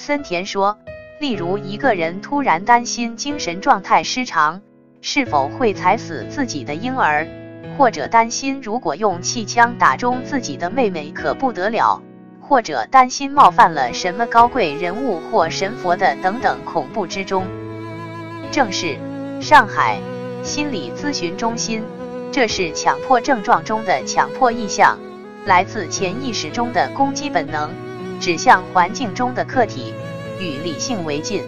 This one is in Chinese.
森田说，例如一个人突然担心精神状态失常，是否会踩死自己的婴儿，或者担心如果用气枪打中自己的妹妹可不得了，或者担心冒犯了什么高贵人物或神佛的等等恐怖之中。正是上海心理咨询中心，这是强迫症状中的强迫意向，来自潜意识中的攻击本能。指向环境中的客体，与理性为近。